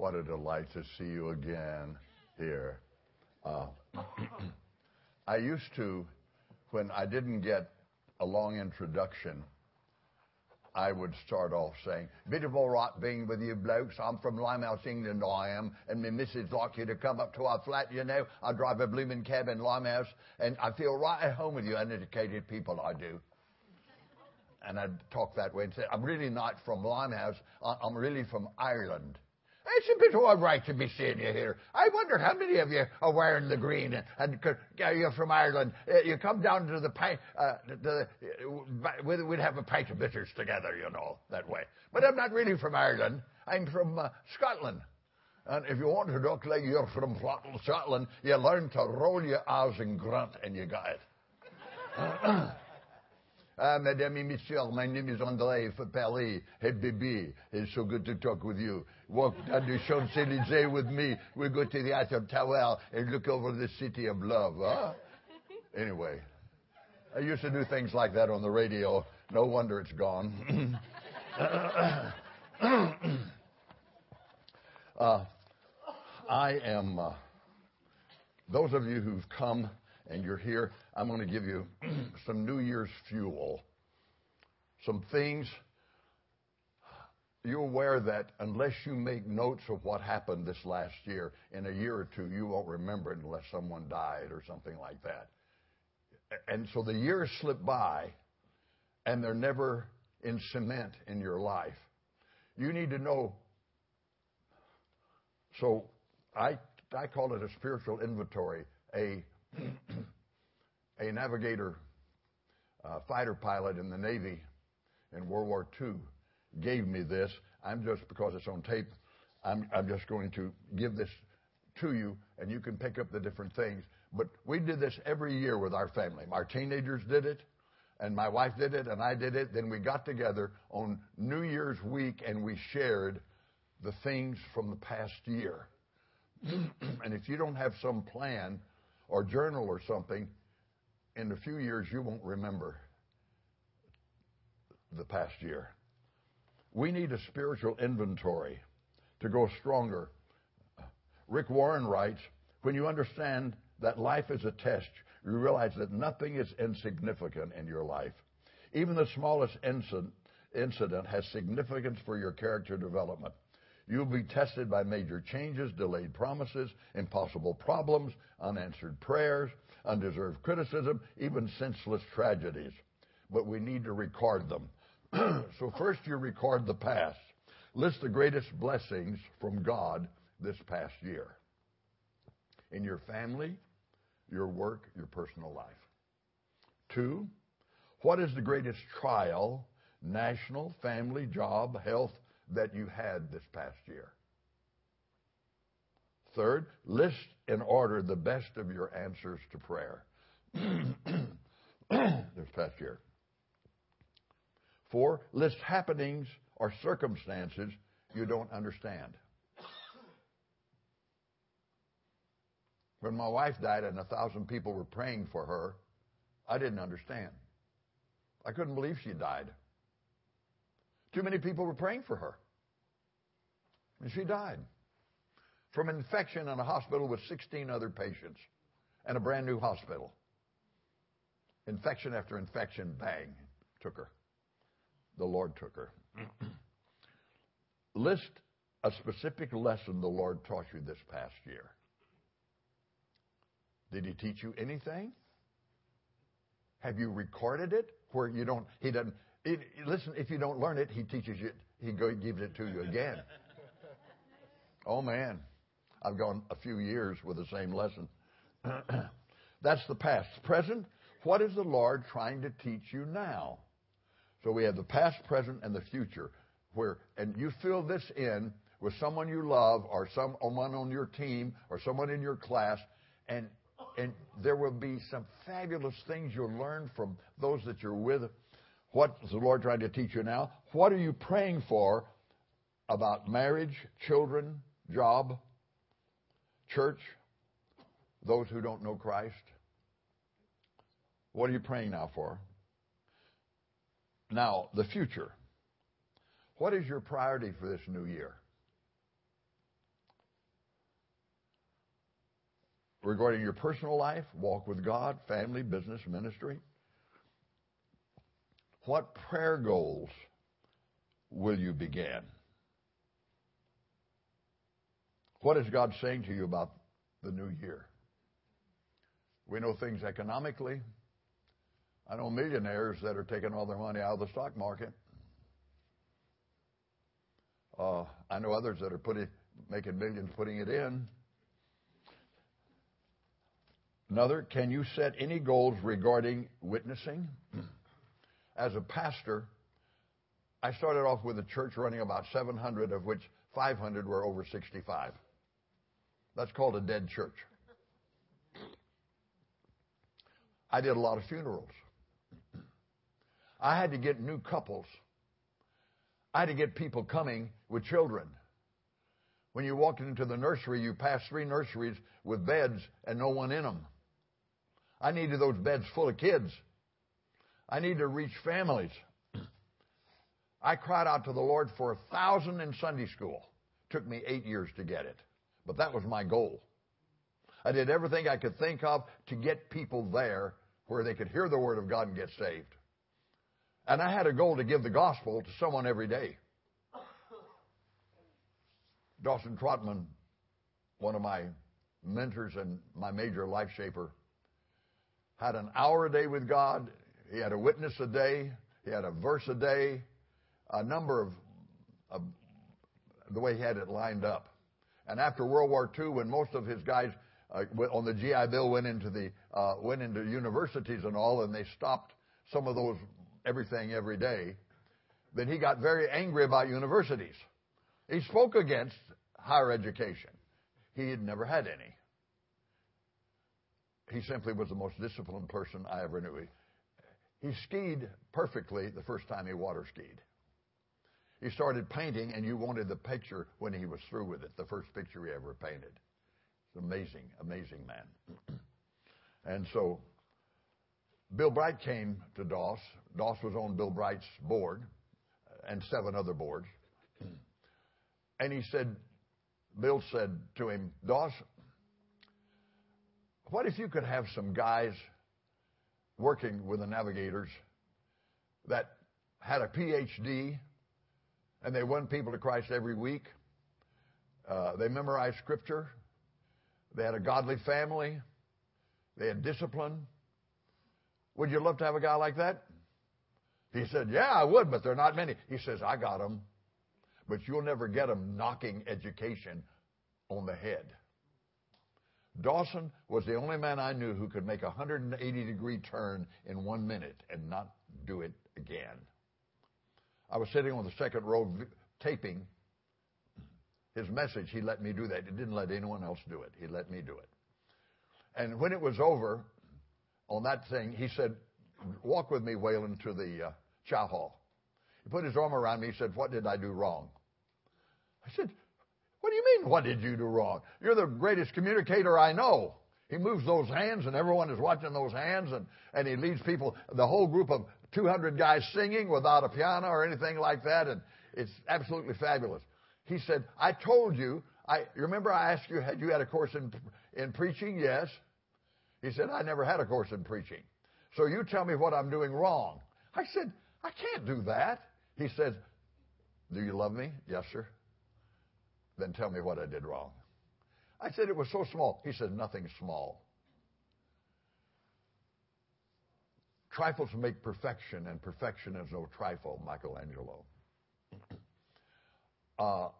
What a delight to see you again here. Uh, I used to, when I didn't get a long introduction, I would start off saying, bit of all right being with you blokes. I'm from Limehouse, England, I am, and my missus like you to come up to our flat, you know. I drive a blooming cab in Limehouse, and I feel right at home with you uneducated people, I do. And I'd talk that way and say, I'm really not from Limehouse, I'm really from Ireland. It's a bit all right to be seeing you here. I wonder how many of you are wearing the green and, and you're from Ireland. Uh, you come down to the pint, uh, the, uh, we'd have a pint of bitters together, you know, that way. But I'm not really from Ireland. I'm from uh, Scotland. And if you want to look like you're from Scotland, you learn to roll your R's and grunt, and you got it. Ah, Madame et Monsieur, my name is André Paris. Hey, baby, it's so good to talk with you. Walk down the Champs-Élysées with me. We go to the Eiffel Tower and look over the city of love, huh? Anyway, I used to do things like that on the radio. No wonder it's gone. uh, I am, uh, those of you who've come and you're here, I'm going to give you some New Year's fuel. Some things you're aware that unless you make notes of what happened this last year, in a year or two, you won't remember it unless someone died or something like that. And so the years slip by, and they're never in cement in your life. You need to know. So I, I call it a spiritual inventory. A a navigator uh, fighter pilot in the Navy in World War II gave me this. I'm just, because it's on tape, I'm, I'm just going to give this to you, and you can pick up the different things. But we did this every year with our family. Our teenagers did it, and my wife did it, and I did it. Then we got together on New Year's week, and we shared the things from the past year. and if you don't have some plan or journal or something, in a few years you won't remember the past year. We need a spiritual inventory to grow stronger. Rick Warren writes When you understand that life is a test, you realize that nothing is insignificant in your life. Even the smallest incident, has significance for your character development. You'll be tested by major changes, delayed promises, impossible problems, unanswered prayers, undeserved criticism, even senseless tragedies. But we need to record them. so first you record the past. List the greatest blessings from God this past year. In your family, your work, your personal life. Two, what is the greatest trial, national, family, job, health, that you had this past year? Third, list in order the best of your answers to prayer this past year. Four, list happenings or circumstances you don't understand. When my wife died and a thousand people were praying for her, I didn't understand. I couldn't believe she died. Too many people were praying for her. And she died from infection in a hospital with 16 other patients and a brand new hospital. Infection after infection, bang, took her. The Lord took her. List a specific lesson the Lord taught you this past year. Did he teach you anything? Have you recorded it where you don't, he doesn't, it, listen, if you don't learn it, he teaches you, he gives it to you again. Oh man. I've gone a few years with the same lesson. That's the past. Present, what is the Lord trying to teach you now? So we have the past, present, and the future. Where and you fill this in with someone you love or someone on your team or someone in your class, and and there will be some fabulous things you'll learn from those that you're with. What is the Lord trying to teach you now? What are you praying for about marriage, children, job, church, those who don't know Christ? What are you praying now for? Now, the future. What is your priority for this new year? Regarding your personal life, walk with God, family, business, ministry. What prayer goals will you begin? What is God saying to you about the new year? We know things economically. I know millionaires that are taking all their money out of the stock market. Uh, I know others that are putting, making millions putting it in. Another, can you set any goals regarding witnessing? As a pastor, I started off with a church running about 700, of which 500 were over 65. That's called a dead church. I did a lot of funerals. I had to get new couples. I had to get people coming with children. When you walked into the nursery, you passed three nurseries with beds and no one in them. I needed those beds full of kids. I needed to reach families. I cried out to the Lord for a thousand in Sunday school. Took me eight years to get it. But that was my goal. I did everything I could think of to get people there where they could hear the Word of God and get saved. And I had a goal to give the gospel to someone every day. Dawson Trotman, one of my mentors and my major life shaper, had an hour a day with God. He had a witness a day. He had a verse a day. A number of, of the way he had it lined up. And after World War II, when most of his guys uh, on the GI Bill went into the uh, went into universities and all, and they stopped some of those everything every day, then he got very angry about universities. He spoke against higher education. He had never had any. He simply was the most disciplined person I ever knew. He, he skied perfectly the first time he water skied. He started painting, and you wanted the picture when he was through with it, the first picture he ever painted. It's amazing, amazing man. and so Bill Bright came to Daws. Daws was on Bill Bright's board uh, and seven other boards. And he said, Bill said to him, Daws, what if you could have some guys working with the navigators that had a PhD and they won people to Christ every week? Uh, they memorized scripture. They had a godly family. They had discipline. Would you love to have a guy like that? He said, Yeah, I would, but there are not many. He says, I got them. But you'll never get them knocking education on the head. Dawson was the only man I knew who could make a 180 degree turn in one minute and not do it again. I was sitting on the second row taping his message. He let me do that. He didn't let anyone else do it. He let me do it. And when it was over, on that thing, he said, Walk with me, Waylon, to the uh, chow hall. He put his arm around me. He said, What did I do wrong? I said, What do you mean, what did you do wrong? You're the greatest communicator I know. He moves those hands, and everyone is watching those hands, and, and he leads people, the whole group of 200 guys singing without a piano or anything like that, and it's absolutely fabulous. He said, I told you, I remember I asked you, had you had a course in, in preaching? Yes. He said, I never had a course in preaching. So you tell me what I'm doing wrong. I said, I can't do that. He said, Do you love me? Yes, sir. Then tell me what I did wrong. I said, It was so small. He said, Nothing small. Trifles make perfection, and perfection is no trifle, Michelangelo. Uh,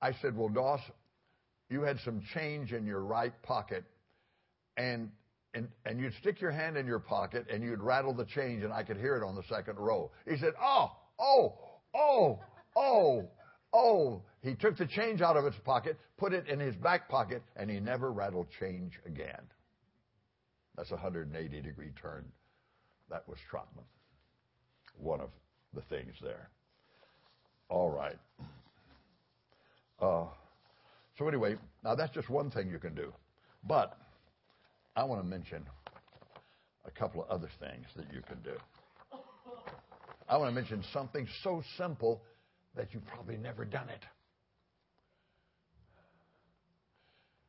I said, Well, Daws, you had some change in your right pocket, and and, and you'd stick your hand in your pocket and you'd rattle the change and I could hear it on the second row. He said, Oh, oh, oh, oh, oh. He took the change out of his pocket, put it in his back pocket, and he never rattled change again. That's a 180 degree turn. That was Trotman. One of the things there. All right. Uh, so, anyway, now that's just one thing you can do. But I want to mention a couple of other things that you can do. I want to mention something so simple that you've probably never done it.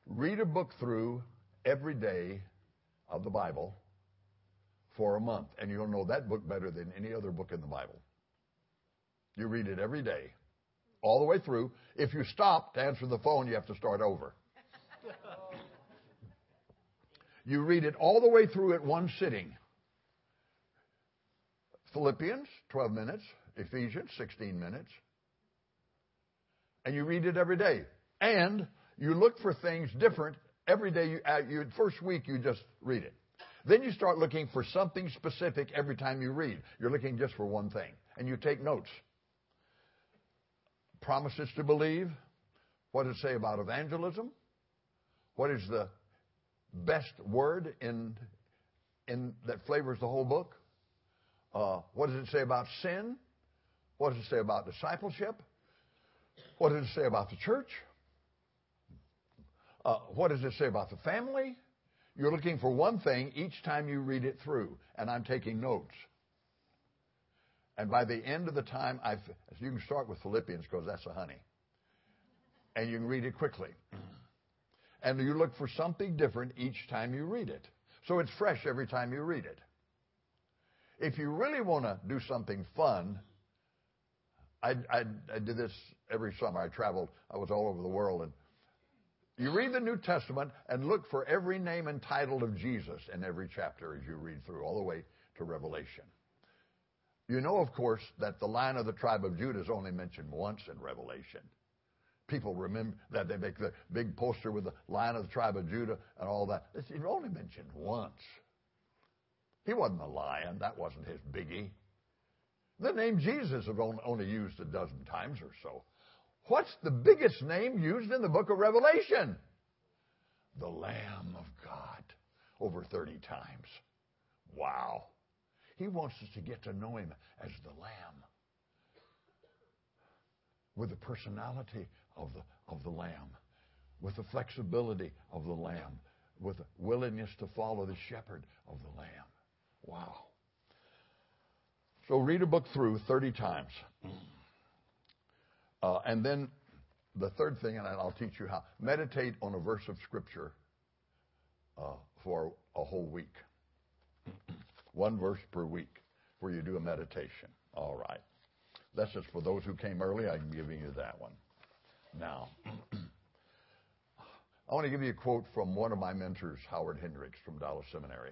Read a book through every day of the Bible for a month, and you'll know that book better than any other book in the Bible. You read it every day, all the way through. If you stop to answer the phone, you have to start over. you read it all the way through at one sitting. Philippians, 12 minutes. Ephesians, 16 minutes. And you read it every day. And you look for things different every day. You, uh, you, first week, you just read it. Then you start looking for something specific every time you read. You're looking just for one thing. And you take notes. Promises to believe. What does it say about evangelism? What is the best word in, in that flavors the whole book? Uh, what does it say about sin? What does it say about discipleship? What does it say about the church? Uh, what does it say about the family? You're looking for one thing each time you read it through, and I'm taking notes. And by the end of the time, I've, you can start with Philippians because that's a honey. And you can read it quickly. And you look for something different each time you read it. So it's fresh every time you read it. If you really want to do something fun, I, I, I did this every summer. I traveled. I was all over the world, and you read the New Testament and look for every name and title of Jesus in every chapter as you read through, all the way to Revelation. You know, of course, that the Lion of the tribe of Judah is only mentioned once in Revelation. People remember that they make the big poster with the Lion of the tribe of Judah and all that. It's only mentioned once. He wasn't a lion. That wasn't his biggie. The name Jesus is only used a dozen times or so. What's the biggest name used in the book of Revelation? The Lamb of God. Over 30 times. Wow. He wants us to get to know him as the Lamb. With the personality of the, of the Lamb. With the flexibility of the Lamb. With the willingness to follow the shepherd of the Lamb. Wow. So read a book through 30 times. Uh, and then the third thing, and I'll teach you how, meditate on a verse of Scripture uh, for a whole week. One verse per week where you do a meditation. All right. That's just for those who came early. I'm giving you that one. Now, I want to give you a quote from one of my mentors, Howard Hendricks from Dallas Seminary.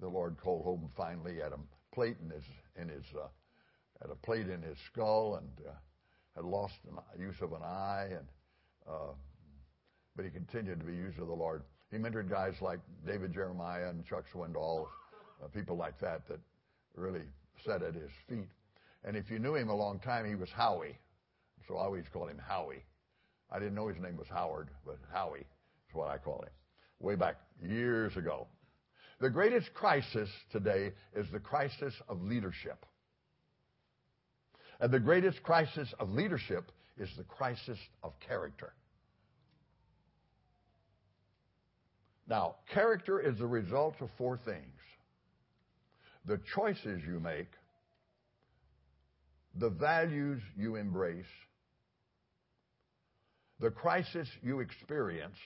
The Lord called home finally at a plate in his in his uh, had a plate in his skull and uh, had lost the use of an eye, and uh, but he continued to be used of the Lord. He mentored guys like David Jeremiah and Chuck Swindoll, uh, people like that that really sat at his feet. And if you knew him a long time, he was Howie. So I always called him Howie. I didn't know his name was Howard, but Howie is what I called him. Way back years ago. The greatest crisis today is the crisis of leadership. And the greatest crisis of leadership is the crisis of character. Now, character is the result of four things the choices you make, the values you embrace, the crisis you experience,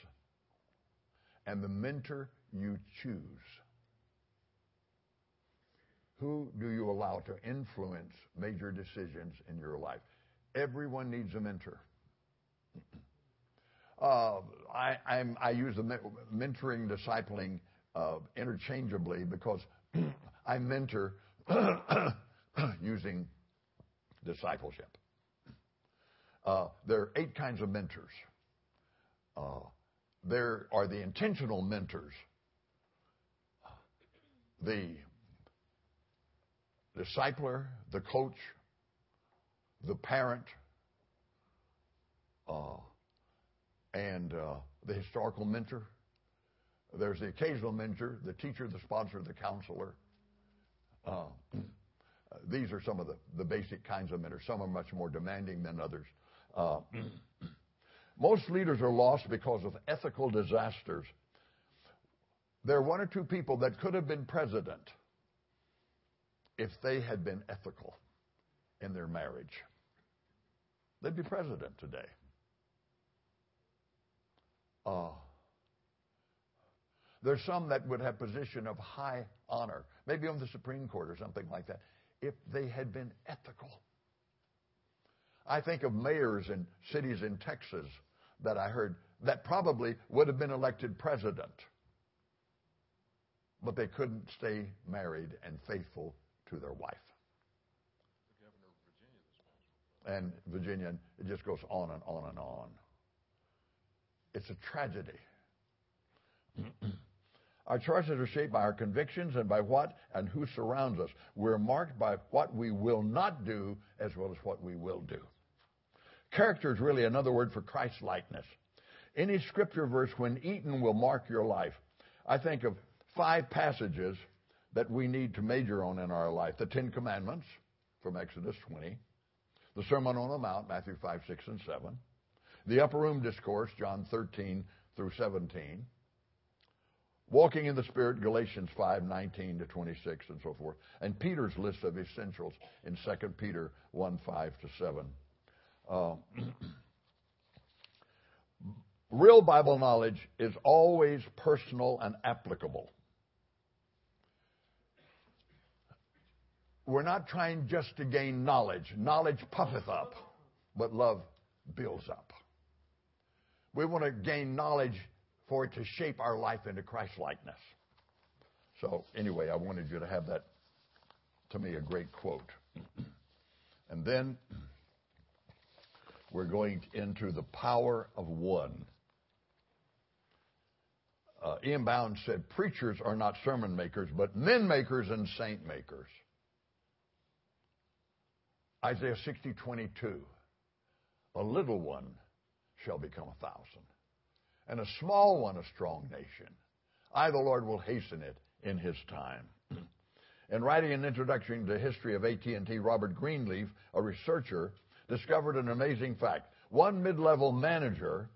and the mentor you choose. Who do you allow to influence major decisions in your life? Everyone needs a mentor. Uh, I, I'm, i use the mentoring, discipling uh, interchangeably because I mentor using discipleship. Uh, there are eight kinds of mentors. Uh, there are the intentional mentors, the discipler, the coach, the parent, uh, and uh, the historical mentor. There's the occasional mentor, the teacher, the sponsor, the counselor. Uh, these are some of the, the basic kinds of mentors. Some are much more demanding than others. Uh, most leaders are lost because of ethical disasters. There are one or two people that could have been president if they had been ethical in their marriage. They'd be president today. Uh, There's some that would have position of high honor, maybe on the Supreme Court or something like that, if they had been ethical. I think of mayors in cities in Texas that I heard that probably would have been elected president, but they couldn't stay married and faithful to their wife. And Virginia, it just goes on and on and on. It's a tragedy. our choices are shaped by our convictions and by what and who surrounds us. We're marked by what we will not do as well as what we will do. Character is really another word for Christ likeness. Any scripture verse, when eaten, will mark your life. I think of five passages that we need to major on in our life the Ten Commandments from Exodus 20, the Sermon on the Mount, Matthew 5, 6, and 7, the Upper Room Discourse, John 13 through 17, Walking in the Spirit, Galatians 5, 19 to 26, and so forth, and Peter's list of essentials in 2 Peter 1, 5 to 7. Uh, real Bible knowledge is always personal and applicable. We're not trying just to gain knowledge. Knowledge puffeth up, but love builds up. We want to gain knowledge for it to shape our life into Christ likeness. So, anyway, I wanted you to have that, to me, a great quote. and then we're going into the power of one. Uh, Ian Bound said, Preachers are not sermon makers, but men makers and saint makers. Isaiah 60, 22. A little one shall become a thousand, and a small one a strong nation. I, the Lord, will hasten it in his time. in writing an introduction to the history of AT&T, Robert Greenleaf, a researcher, discovered an amazing fact. One mid-level manager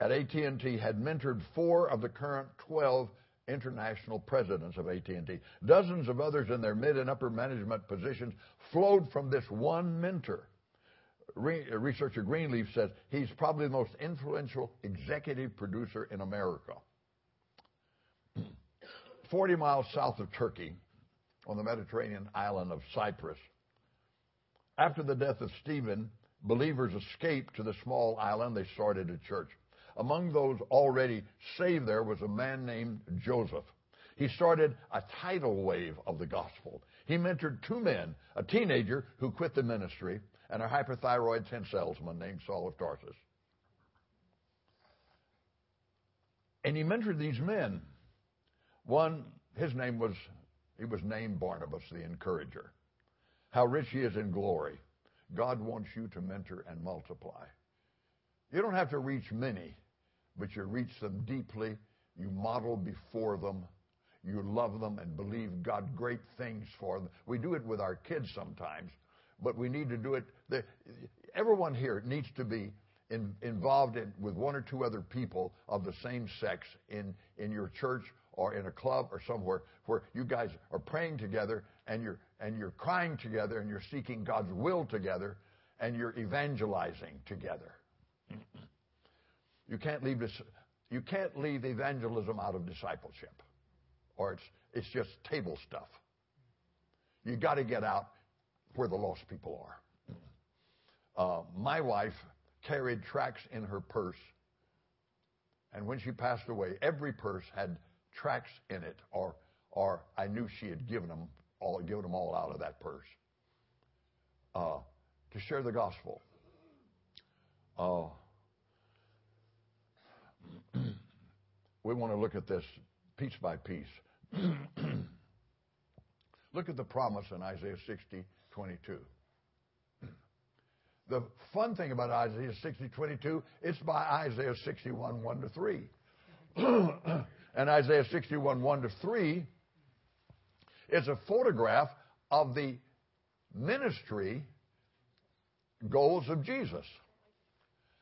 at AT&T had mentored four of the current 12 international presidents of AT&T. Dozens of others in their mid and upper management positions flowed from this one mentor. Re- researcher Greenleaf says he's probably the most influential executive producer in America. 40 miles south of Turkey, on the Mediterranean island of Cyprus, after the death of Stephen, believers escaped to the small island. They started a church. Among those already saved there was a man named Joseph. He started a tidal wave of the gospel. He mentored two men, a teenager who quit the ministry, and a hyperthyroid tin salesman named Saul of Tarsus. And he mentored these men. One, his name was, he was named Barnabas, the encourager how rich he is in glory. God wants you to mentor and multiply. You don't have to reach many, but you reach them deeply. You model before them. You love them and believe God great things for them. We do it with our kids sometimes, but we need to do it. The, everyone here needs to be in, involved in, with one or two other people of the same sex in, in your church or in a club or somewhere where you guys are praying together and you're and you're crying together and you're seeking God's will together and you're evangelizing together. You can't leave this you can't leave evangelism out of discipleship. Or it's it's just table stuff. You got to get out where the lost people are. Uh, my wife carried tracts in her purse, and when she passed away, every purse had tracts in it, or or I knew she had given them all, given them all out of that purse uh, to share the gospel. Uh, we want to look at this piece by piece. look at the promise in Isaiah 60, 22. The fun thing about Isaiah 60, 22, it's by Isaiah 61, 1 to 3. and Isaiah 61, 1 to 3 is a photograph of the ministry goals of Jesus.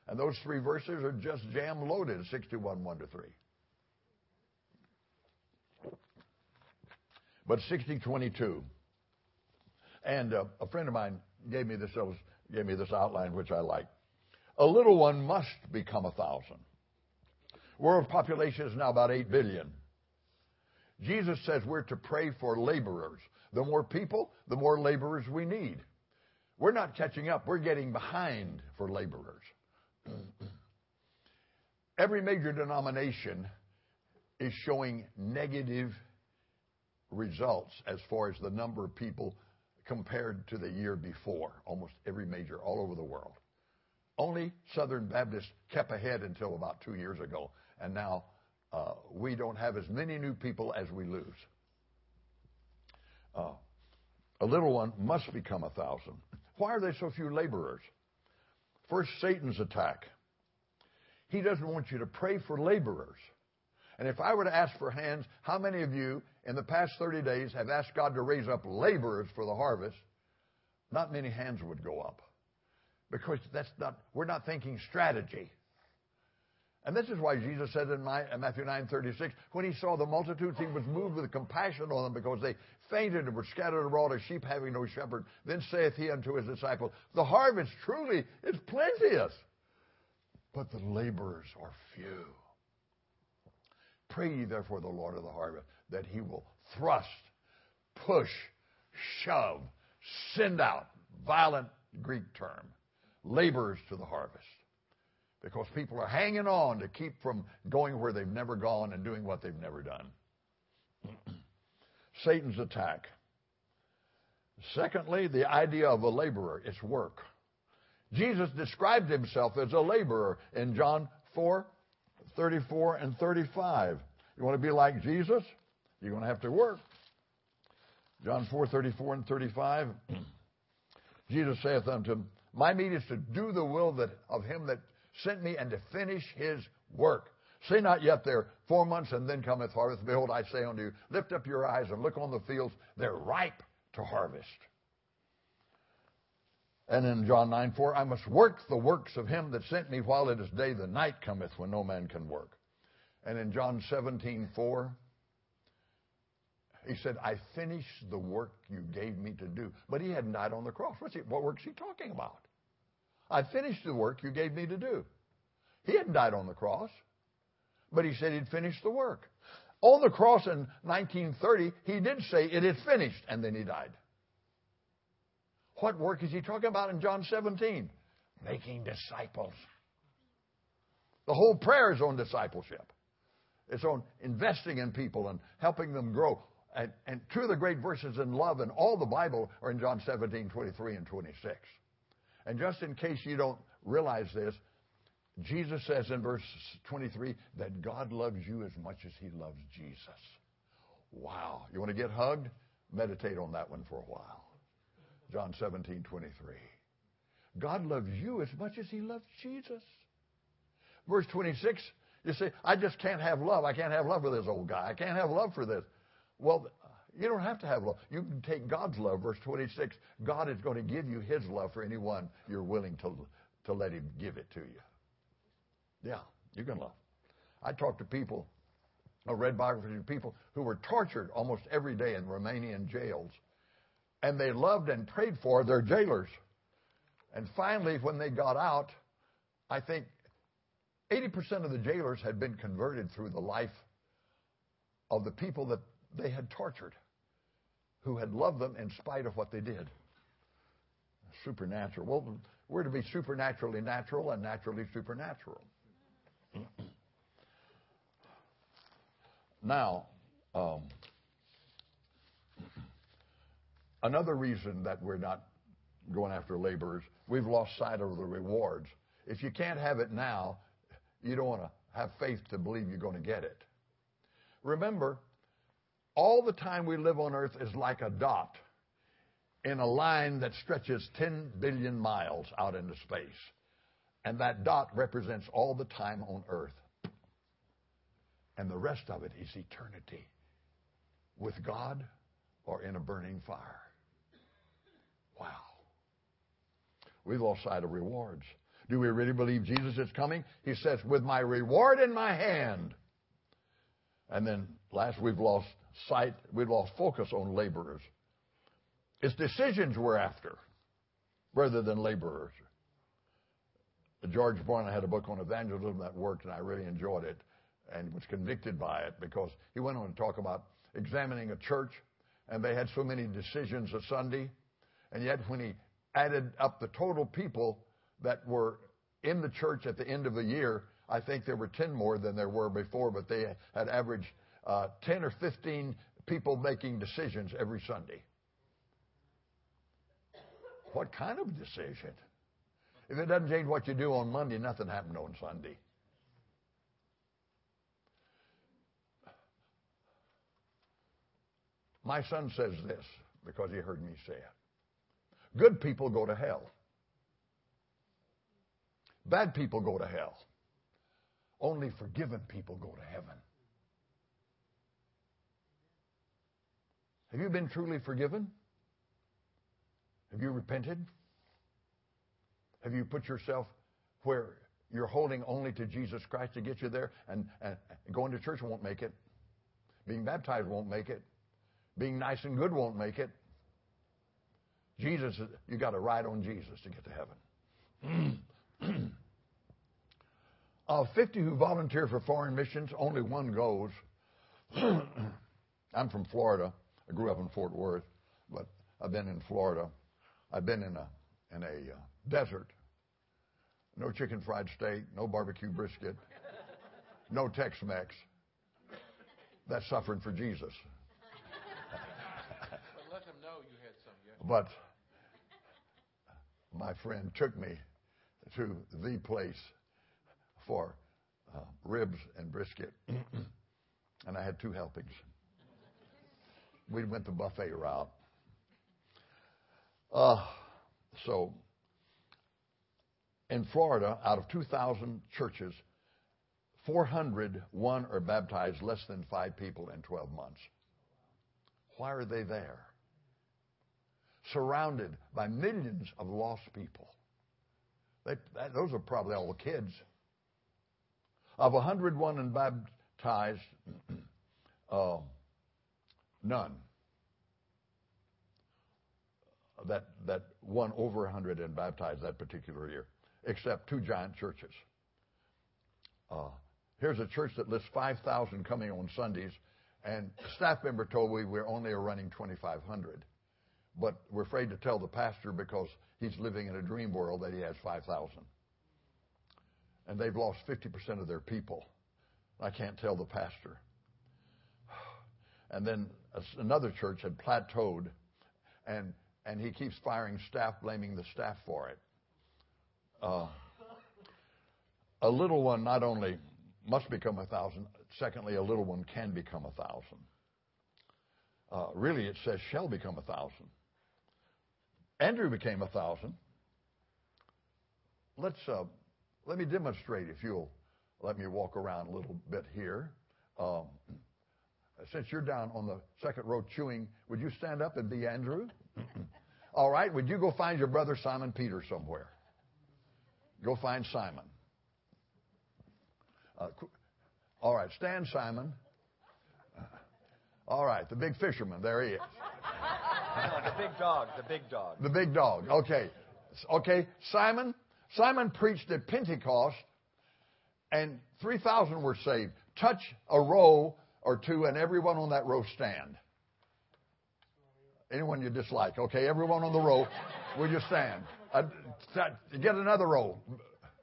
And those three verses are just jam loaded 61, 1 to 3. But 60, 22. And uh, a friend of mine gave me this gave me this outline which I like. A little one must become a thousand, World population is now about 8 billion. Jesus says we're to pray for laborers. The more people, the more laborers we need. We're not catching up, we're getting behind for laborers. Every major denomination is showing negative results as far as the number of people compared to the year before. Almost every major all over the world. Only Southern Baptist kept ahead until about two years ago, and now uh, we don't have as many new people as we lose. Uh, a little one must become a thousand. Why are there so few laborers? First, Satan's attack. He doesn't want you to pray for laborers. And if I were to ask for hands, how many of you in the past 30 days have asked God to raise up laborers for the harvest? Not many hands would go up. Because that's not, we're not thinking strategy. And this is why Jesus said in Matthew 9:36, when he saw the multitudes, he was moved with compassion on them because they fainted and were scattered abroad as sheep having no shepherd. Then saith he unto his disciples, The harvest truly is plenteous, but the laborers are few. Pray ye therefore the Lord of the harvest that he will thrust, push, shove, send out, violent Greek term, laborers to the harvest. Because people are hanging on to keep from going where they've never gone and doing what they've never done. Satan's attack. Secondly, the idea of a laborer, it's work. Jesus described himself as a laborer in John 4 34 and 35. You want to be like Jesus? You're going to have to work. John 4 34 and 35. Jesus saith unto him, My meat is to do the will that, of him that sent me and to finish his work. Say not yet there four months and then cometh harvest. Behold, I say unto you, lift up your eyes and look on the fields. They're ripe to harvest. And in John 9 4, I must work the works of him that sent me while it is day. The night cometh when no man can work. And in John 17 4, he said, I finished the work you gave me to do. But he hadn't died on the cross. He, what work's he talking about? I finished the work you gave me to do. He hadn't died on the cross, but he said he'd finished the work. On the cross in 1930, he did say it is finished, and then he died. What work is he talking about in John 17? Making disciples. The whole prayer is on discipleship. It's on investing in people and helping them grow. And, and two of the great verses in love in all the Bible are in John 17, 23 and 26. And just in case you don't realize this, Jesus says in verse 23 that God loves you as much as he loves Jesus. Wow. You want to get hugged? Meditate on that one for a while. John 17, 23. God loves you as much as he loves Jesus. Verse 26, you say, I just can't have love. I can't have love for this old guy. I can't have love for this. Well, you don't have to have love. You can take God's love. Verse 26, God is going to give you his love for anyone you're willing to, to let him give it to you. Yeah, you can love. I talk to people, I read biographies of people who were tortured almost every day in Romanian jails and they loved and prayed for their jailers. And finally, when they got out, I think 80% of the jailers had been converted through the life of the people that they had tortured, who had loved them in spite of what they did. Supernatural. Well, we're to be supernaturally natural and naturally supernatural. now, um, Another reason that we're not going after laborers, we've lost sight of the rewards. If you can't have it now, you don't want to have faith to believe you're going to get it. Remember, all the time we live on earth is like a dot in a line that stretches 10 billion miles out into space. And that dot represents all the time on earth. And the rest of it is eternity with God or in a burning fire. Wow. We've lost sight of rewards. Do we really believe Jesus is coming? He says, with my reward in my hand. And then last, we've lost sight, we've lost focus on laborers. It's decisions we're after rather than laborers. George Barna had a book on evangelism that worked, and I really enjoyed it. and was convicted by it because he went on to talk about examining a church, and they had so many decisions a Sunday, and yet when he added up the total people that were in the church at the end of the year, I think there were 10 more than there were before, but they had averaged uh, 10 or 15 people making decisions every Sunday. What kind of decision? If it doesn't change what you do on Monday, nothing happened on Sunday. My son says this because he heard me say it. Good people go to hell. Bad people go to hell. Only forgiven people go to heaven. Have you been truly forgiven? Have you repented? Have you put yourself where you're holding only to Jesus Christ to get you there? And, and going to church won't make it. Being baptized won't make it. Being nice and good won't make it. Jesus, you got to ride on Jesus to get to heaven. Of 50 who volunteer for foreign missions, only one goes. I'm from Florida. I grew up in Fort Worth, but I've been in Florida. I've been in a in a uh, desert. No chicken fried steak, no barbecue brisket, no Tex-Mex. That's suffering for Jesus. but let them know you had some. Yes. But my friend took me to the place for uh, ribs and brisket, and I had two helpings. We went the buffet route. Uh, so, in Florida, out of 2,000 churches, 401 are baptized less than five people in 12 months. Why are they there? Surrounded by millions of lost people. They, that, those are probably all the kids. Of 101 and baptized, uh, none. That, that won over 100 and baptized that particular year, except two giant churches. Uh, here's a church that lists 5,000 coming on Sundays, and staff member told me we're only running 2,500. But we're afraid to tell the pastor because he's living in a dream world that he has 5,000 and they've lost 50% of their people. I can't tell the pastor. And then another church had plateaued, and, and he keeps firing staff, blaming the staff for it. Uh, a little one not only must become a thousand, secondly, a little one can become a thousand. Uh, really, it says shall become a thousand. Andrew became a thousand. Let's uh, let me demonstrate if you'll let me walk around a little bit here. Um, since you're down on the second row chewing, would you stand up and be Andrew? All right, would you go find your brother Simon Peter somewhere? Go find Simon. Uh, all right, stand, Simon. All right, the big fisherman. There he is. No, the big dog. The big dog. The big dog. Okay. Okay, Simon, Simon preached at Pentecost, and 3,000 were saved. Touch a row or two, and everyone on that row stand. Anyone you dislike, okay? Everyone on the row, will you stand? Uh, get another row.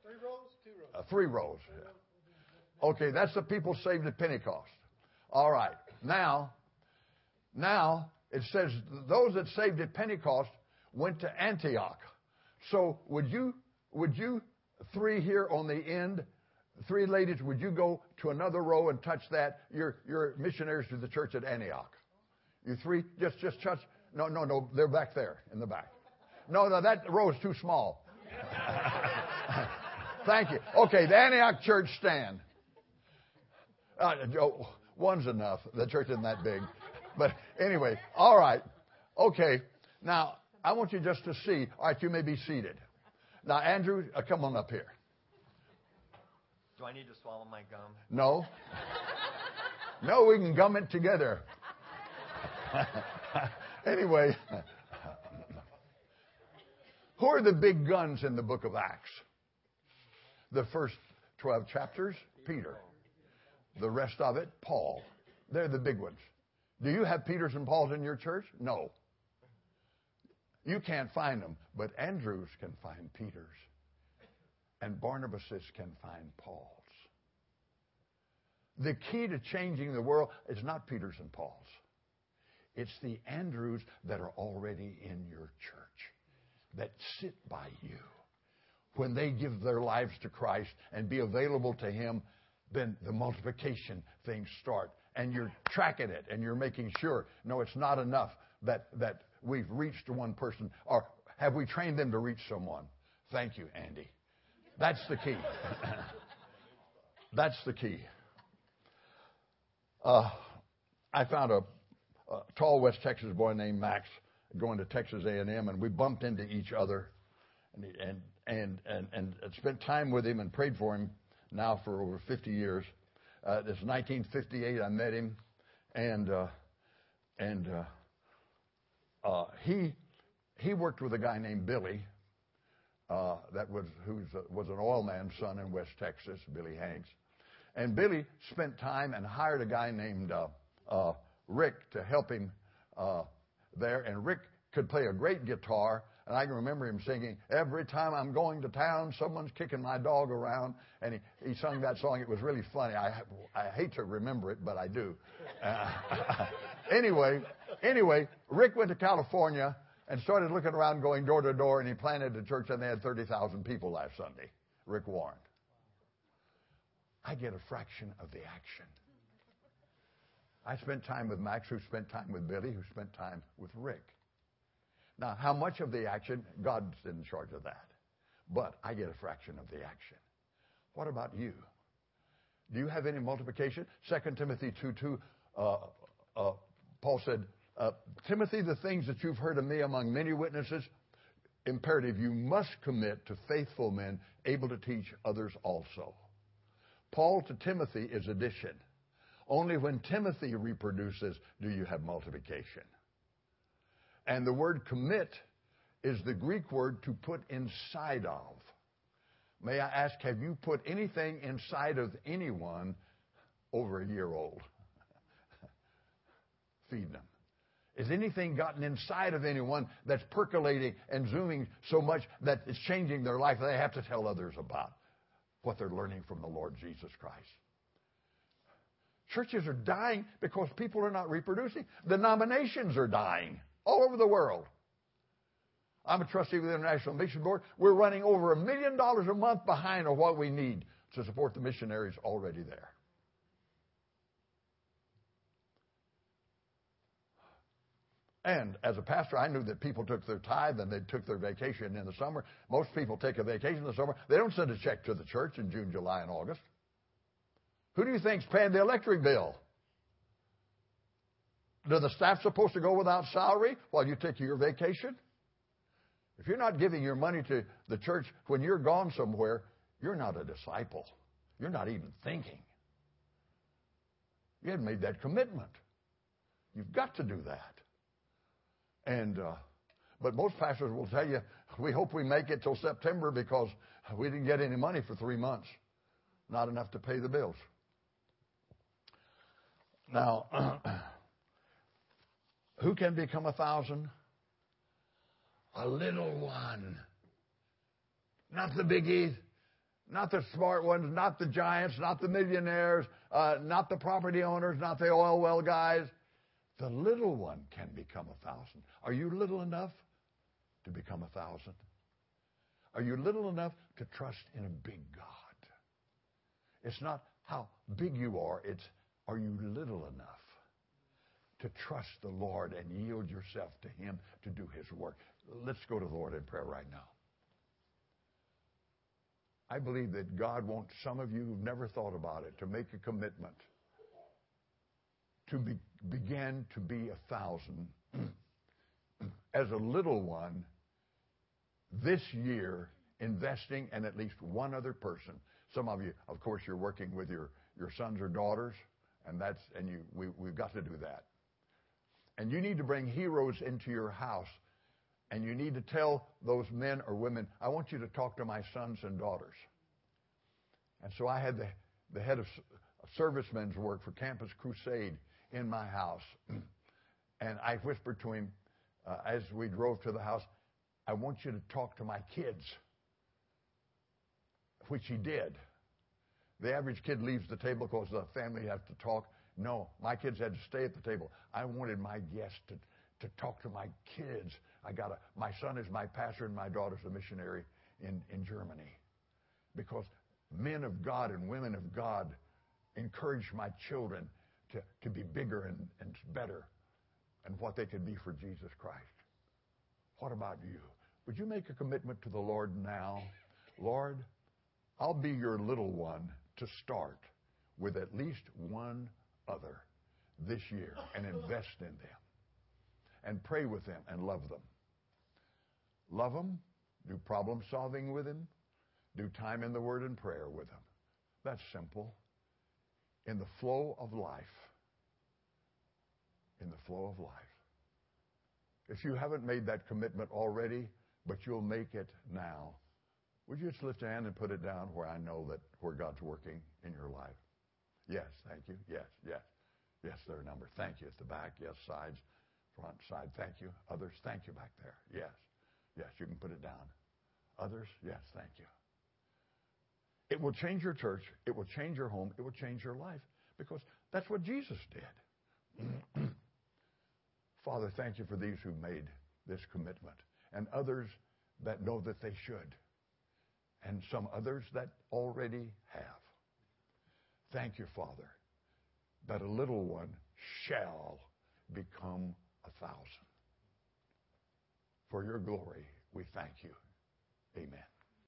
Three rows, two rows. Uh, three rows. Okay, that's the people saved at Pentecost. All right. Now, now it says those that saved at Pentecost went to Antioch. So would you would you three here on the end, three ladies, would you go to another row and touch that? You're, you're missionaries to the church at Antioch. You three, just, just touch. No, no, no, they're back there in the back. No, no, that row is too small. Thank you. Okay, the Antioch church stand. Uh, one's enough. The church isn't that big. But anyway, all right. Okay. Now, I want you just to see. All right, you may be seated. Now, Andrew, uh, come on up here. Do I need to swallow my gum? No. no, we can gum it together. anyway, who are the big guns in the book of Acts? The first 12 chapters? Peter. The rest of it, Paul. They're the big ones. Do you have Peters and Pauls in your church? No. You can't find them, but Andrews can find Peters, and Barnabases can find Pauls. The key to changing the world is not Peters and Pauls. It's the Andrews that are already in your church, that sit by you. When they give their lives to Christ and be available to Him, then the multiplication things start. And you're tracking it and you're making sure, no, it's not enough that, that we've reached one person, or have we trained them to reach someone? Thank you, Andy. That's the key. That's the key. Uh, I found a, a, tall West Texas boy named Max going to Texas A&M, and we bumped into each other, and and and and, and spent time with him and prayed for him now for over 50 years. Uh, this 1958, I met him, and uh, and uh, uh, he he worked with a guy named Billie, uh, that was who was an oil man's son in West Texas, Billie Hanks, and Billie spent time and hired a guy named uh, uh, Rick to help him uh, there. And Rick could play a great guitar. And I can remember him singing, Every time I'm going to town, someone's kicking my dog around. And he, he sung that song. It was really funny. I, I hate to remember it, but I do. Uh, anyway, anyway, Rick went to California and started looking around, going door to door, and he planted a church, and they had 30,000 people last Sunday. Rick Warren. I get a fraction of the action. I spent time with Max, who spent time with Billie, who spent time with Rick. Now, how much of the action? God's in charge of that. But I get a fraction of the action. What about you? Do you have any multiplication? 2 Timothy 2 2, uh, uh, Paul said, uh, Timothy, the things that you've heard of me among many witnesses, imperative you must commit to faithful men able to teach others also. Paul to Timothy is addition. Only when Timothy reproduces do you have multiplication. And the word commit is the Greek word to put inside of. May I ask, have you put anything inside of anyone over a year old? Feed them. Is anything gotten inside of anyone that's percolating and zooming so much that it's changing their life they have to tell others about? what they're learning from the Lord Jesus Christ. Churches are dying because people are not reproducing. Denominations are dying all over the world. I'm a trustee with the International Mission Board. We're running over a million dollars a month behind on what we need to support the missionaries already there. And as a pastor, I knew that people took their tithe and they took their vacation in the summer. Most people take a vacation in the summer. They don't send a check to the church in June, July, and August. Who do you think's paying the electric bill? Do the staff supposed to go without salary while you take your vacation? If you're not giving your money to the church when you're gone somewhere, you're not a disciple. You're not even thinking. You haven't made that commitment. You've got to do that. And uh, but most pastors will tell you, we hope we make it till September because we didn't get any money for three months, not enough to pay the bills. Now, who can become a thousand? A little one. Not the biggies, not the smart ones, not the giants, not the millionaires, uh, not the property owners, not the oil well guys. The little one can become a thousand. Are you little enough to become a thousand? Are you little enough to trust in a big God? It's not how big you are, it's are you little enough to trust the Lord and yield yourself to Him to do His work? Let's go to the Lord in prayer right now. I believe that God wants some of you who've never thought about it to make a commitment to be, begin to be a thousand as a little one this year investing in at least one other person. Some of you, of course, you're working with your, your sons or daughters, and that's and you we, we've got to do that. And you need to bring heroes into your house, and you need to tell those men or women, I want you to talk to my sons and daughters. And so I had the, the head of servicemen's work for Campus Crusade in my house. and I whispered to him uh, as we drove to the house, I want you to talk to my kids, which he did. The average kid leaves the table because the family has to talk. No, my kids had to stay at the table. I wanted my guests to, to talk to my kids. I got a, my son is my pastor and my daughter's a missionary in, in Germany. Because men of God and women of God encourage my children to, to be bigger and, and better and what they could be for Jesus Christ. What about you? Would you make a commitment to the Lord now? Lord, I'll be your little one to start with at least one other this year and invest in them and pray with them and love them. Love them, do problem solving with them, do time in the Word and prayer with them. That's simple. In the flow of life. In the flow of life. If you haven't made that commitment already, but you'll make it now, would you just lift a hand and put it down where I know that where God's working in your life? Yes, thank you. Yes, yes. Yes, there are numbers. Thank you. At the back, yes, sides, front, side. Thank you. Others, thank you back there. Yes. Yes, you can put it down. Others, yes, thank you. It will change your church. It will change your home. It will change your life because that's what Jesus did. Father, thank you for these who made this commitment and others that know that they should and some others that already have. Thank you, Father, that a little one shall become a thousand. For your glory, we thank you. Amen.